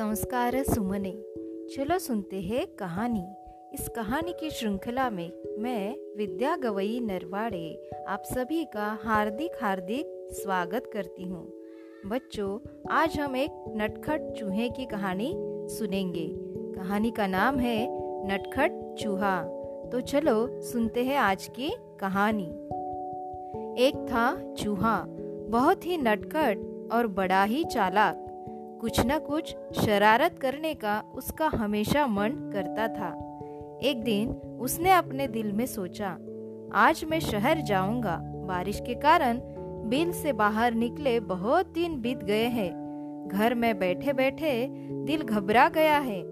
संस्कार सुमने। चलो सुनते हैं कहानी। इस कहानी की श्रृंखला में मैं, विद्या गवई नरवाड़े, आप सभी का हार्दिक हार्दिक स्वागत करती हूँ। बच्चों, आज हम एक नटखट चूहे की कहानी सुनेंगे। कहानी का नाम है नटखट चूहा। तो चलो सुनते हैं आज की कहानी। एक था चूहा। बहुत ही नटखट और बड़ा ही चालाक। कुछ न कुछ शरारत करने का उसका हमेशा मन करता था। एक दिन उसने अपने दिल में सोचा, आज मैं शहर जाऊँगा। बारिश के कारण बिल से बाहर निकले बहुत दिन बीत गए हैं। घर में बैठे बैठे दिल घबरा गया है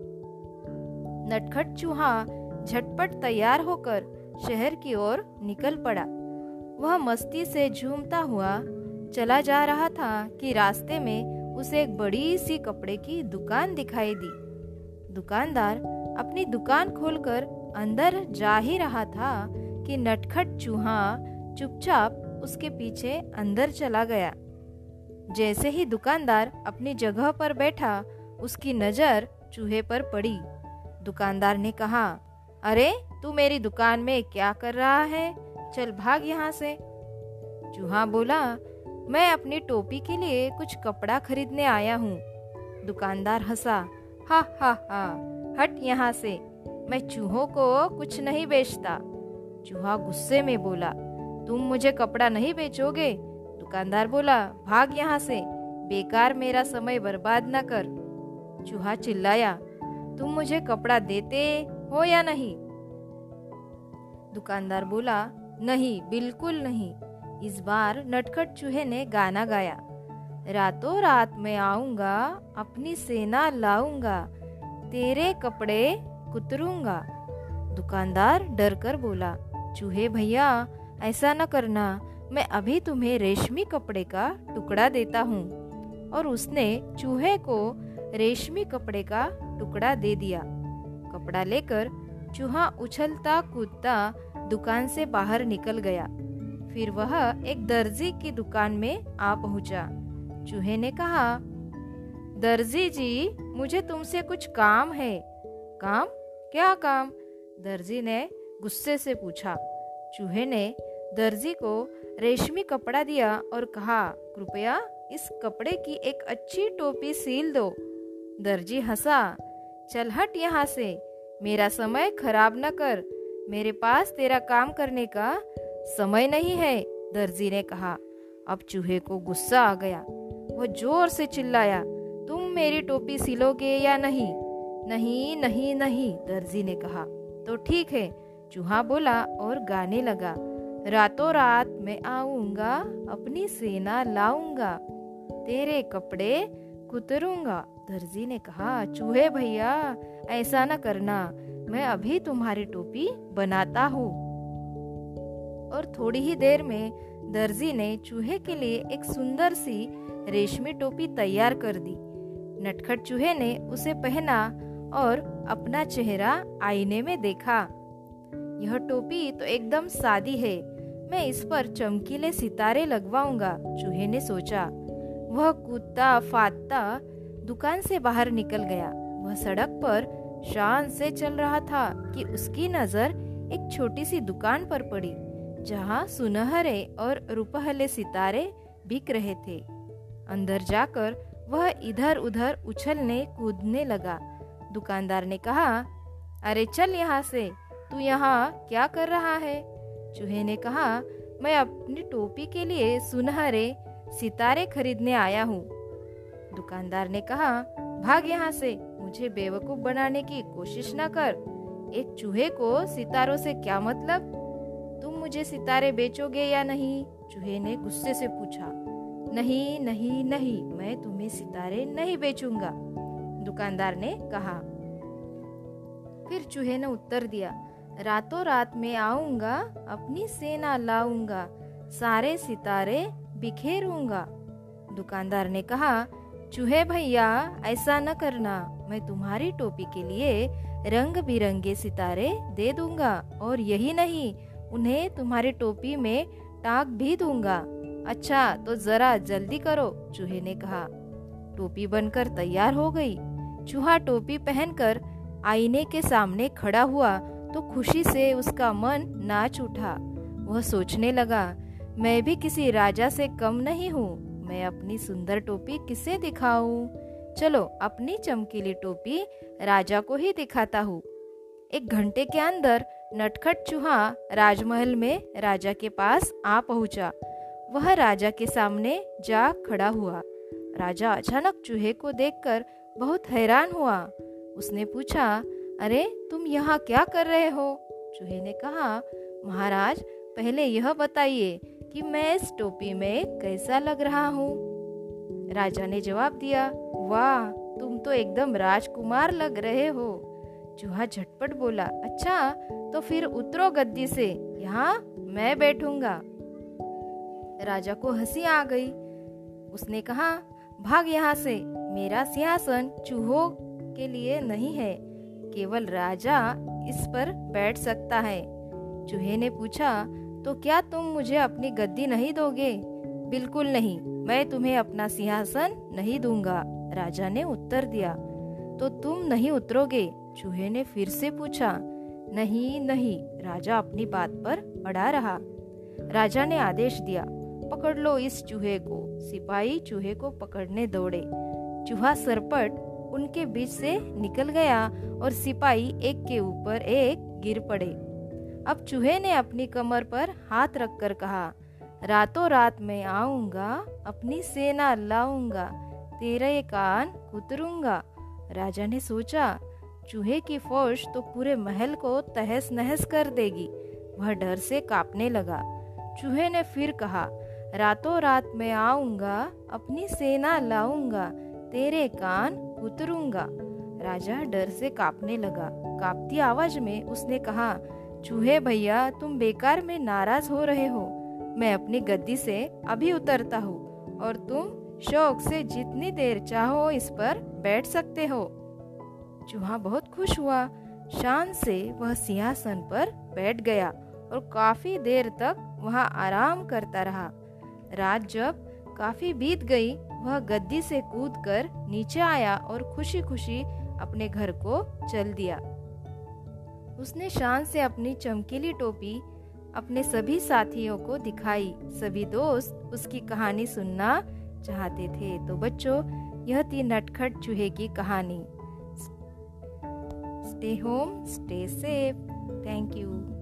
नटखट चूहा झटपट तैयार होकर शहर की ओर निकल पड़ा। वह मस्ती से झूमता हुआ चला जा रहा था कि रास्ते में उसे एक बड़ी सी कपड़े की दुकान दिखाई दी। दुकानदार अपनी दुकान खोलकर अंदर जा ही रहा था कि नटखट चूहा चुपचाप उसके पीछे अंदर चला गया। जैसे ही दुकानदार अपनी जगह पर बैठा, उसकी नज़र चूहे पर पड़ी। दुकानदार ने कहा, अरे, तू मेरी दुकान में क्या कर रहा है? चल भाग यहाँ से। चूहा बोला मैं अपनी टोपी के लिए कुछ कपड़ा खरीदने आया हूँ। दुकानदार हंसा। हा हा हा, हट यहाँ से। मैं चूहों को कुछ नहीं बेचता। चूहा गुस्से में बोला। तुम मुझे कपड़ा नहीं बेचोगे? दुकानदार बोला। भाग यहाँ से। बेकार मेरा समय बर्बाद न कर। चूहा चिल्लाया। तुम मुझे कपड़ा देते हो या नहीं? दुकानदार बोला। नहीं, बिल्कुल नहीं। इस बार नटखट चूहे ने गाना गाया। रातों रात मैं आऊँगा, अपनी सेना लाऊँगा, तेरे कपड़े कुतरूँगा। दुकानदार डर कर बोला, चूहे भैया, ऐसा न करना, मैं अभी तुम्हें रेशमी कपड़े का टुकड़ा देता हूँ। और उसने चूहे को रेशमी कपड़े का टुकड़ा दे दिया। कपड़ा लेकर चूहा उछलता कूदता दुकान से बाहर निकल गया। फिर वह एक दर्जी की दुकान में आ पहुँचा। चूहे ने कहा, दर्जी जी, मुझे तुमसे कुछ काम है। काम? क्या काम? दर्जी ने गुस्से से पूछा। चूहे ने दर्जी को रेशमी कपड़ा दिया और कहा, कृपया इस कपड़े की एक अच्छी टोपी सील दो। दर्जी हंसा, चल हट यहाँ से। मेरा समय खराब न कर। मेरे पास तेरा काम करने का समय नहीं है, दर्जी ने कहा। अब चूहे को गुस्सा आ गया। वह ज़ोर से चिल्लाया, तुम मेरी टोपी सिलोगे या नहीं? नहीं नहीं नहीं, दर्जी ने कहा। तो ठीक है, चूहा बोला और गाने लगा। रातों रात मैं आऊँगा, अपनी सेना लाऊँगा, तेरे कपड़े कुतरूँगा, दर्जी ने कहा। चूहे भैया, ऐसा न करना, मैं अभी तुम्हारी टोपी बनाता हूँ। और थोड़ी ही देर में दर्जी ने चूहे के लिए एक सुंदर सी रेशमी टोपी तैयार कर दी। नटखट चूहे ने उसे पहना और अपना चेहरा आईने में देखा। यह टोपी तो एकदम सादी है। मैं इस पर चमकीले सितारे लगवाऊँगा, चूहे ने सोचा। वह कूदता फादता दुकान से बाहर निकल गया। वह सड़क पर शान से चल रहा था कि उसकी नज़र एक छोटी सी दुकान पर पड़ी। जहाँ सुनहरे और रुपहले सितारे बिक रहे थे। अंदर जाकर वह इधर उधर उछलने, कूदने लगा। दुकानदार ने कहा, अरे चल यहाँ से, तू यहाँ क्या कर रहा है? चूहे ने कहा, मैं अपनी टोपी के लिए सुनहरे सितारे खरीदने आया हूँ। दुकानदार ने कहा, भाग यहाँ से, मुझे बेवकूफ़ बनाने की कोशिश न कर। एक चूहे को सितारों से क्या मतलब? मुझे सितारे बेचोगे या नहीं? चूहे ने गुस्से से पूछा, नहीं नहीं नहीं, मैं तुम्हें सितारे नहीं बेचूँगा। दुकानदार ने कहा। फिर चूहे ने उत्तर दिया, रातों रात में आऊँगा, अपनी सेना लाऊँगा, सारे सितारे बिखेरूँगा। दुकानदार ने कहा, चूहे भैया, ऐसा न करना, मैं तुम्हारी टोपी के लिए रंग बिरंगे सितारे दे दूँगा, और यही नहीं उन्हें तुम्हारी टोपी में टाक भी दूँगा। अच्छा तो जरा जल्दी करो, चूहे ने कहा। टोपी बनकर तैयार हो गई। चूहा टोपी पहनकर आईने के सामने खड़ा हुआ तो खुशी से उसका मन नाच उठा। वह सोचने लगा, मैं भी किसी राजा से कम नहीं हूँ। मैं अपनी सुंदर टोपी किसे दिखाऊँ? चलो, अपनी चमकीली टोपी राजा को ही दिखाता हूँ। एक घंटे के अंदर नटखट चूहा राजमहल में राजा के पास आ पहुँचा। वह राजा के सामने जा खड़ा हुआ। राजा अचानक चूहे को देखकर बहुत हैरान हुआ। उसने पूछा, अरे, तुम यहाँ क्या कर रहे हो? चूहे ने कहा, महाराज, पहले यह बताइए कि मैं इस टोपी में कैसा लग रहा हूँ? राजा ने जवाब दिया, वाह, तुम तो एकदम राजकुमार लग रहे हो। चूहा झटपट बोला अच्छा तो फिर उतरो गद्दी से। यहाँ मैं बैठूँगा. राजा को हँसी आ गई। उसने कहा, भाग यहाँ से। मेरा सिंहासन चूहों के लिए नहीं है। केवल राजा इस पर बैठ सकता है। चूहे ने पूछा तो क्या तुम मुझे अपनी गद्दी नहीं दोगे? बिल्कुल नहीं। मैं तुम्हें अपना सिंहासन नहीं दूँगा। राजा ने उत्तर दिया तो तुम नहीं उतरोगे। चूहे ने फिर से पूछा, नहीं नहीं, राजा अपनी बात पर अड़ा रहा। राजा ने आदेश दिया, पकड़ लो इस चूहे को, सिपाही चूहे को पकड़ने दौड़े। चूहा सरपट उनके बीच से निकल गया और सिपाही एक के ऊपर एक गिर पड़े। अब चूहे ने अपनी कमर पर हाथ रखकर कहा, रातों रात में आऊँगा, अपनी सेना लाऊँगा, तेरे कान कुतरूँगा। राजा ने सोचा चूहे की फौज तो पूरे महल को तहस नहस कर देगी। वह डर से कांपने लगा। चूहे ने फिर कहा रातों रात में आऊँगा, अपनी सेना लाऊँगा, तेरे कान उतरूँगा। राजा डर से कांपने लगा। कांपती आवाज़ में उसने कहा, चूहे भैया, तुम बेकार में नाराज़ हो रहे हो। मैं अपनी गद्दी से अभी उतरता हूँ और तुम शौक से जितनी देर चाहो इस पर बैठ सकते हो। चूहा बहुत खुश हुआ। शान से वह सिंहासन पर बैठ गया और काफ़ी देर तक वहाँ आराम करता रहा। रात जब काफ़ी बीत गई, वह गद्दी से कूदकर नीचे आया और खुशी खुशी अपने घर को चल दिया। उसने शान से अपनी चमकीली टोपी अपने सभी साथियों को दिखाई। सभी दोस्त उसकी कहानी सुनना चाहते थे। तो बच्चों, यह थी नटखट चूहे की कहानी। Stay home, stay safe. Thank you.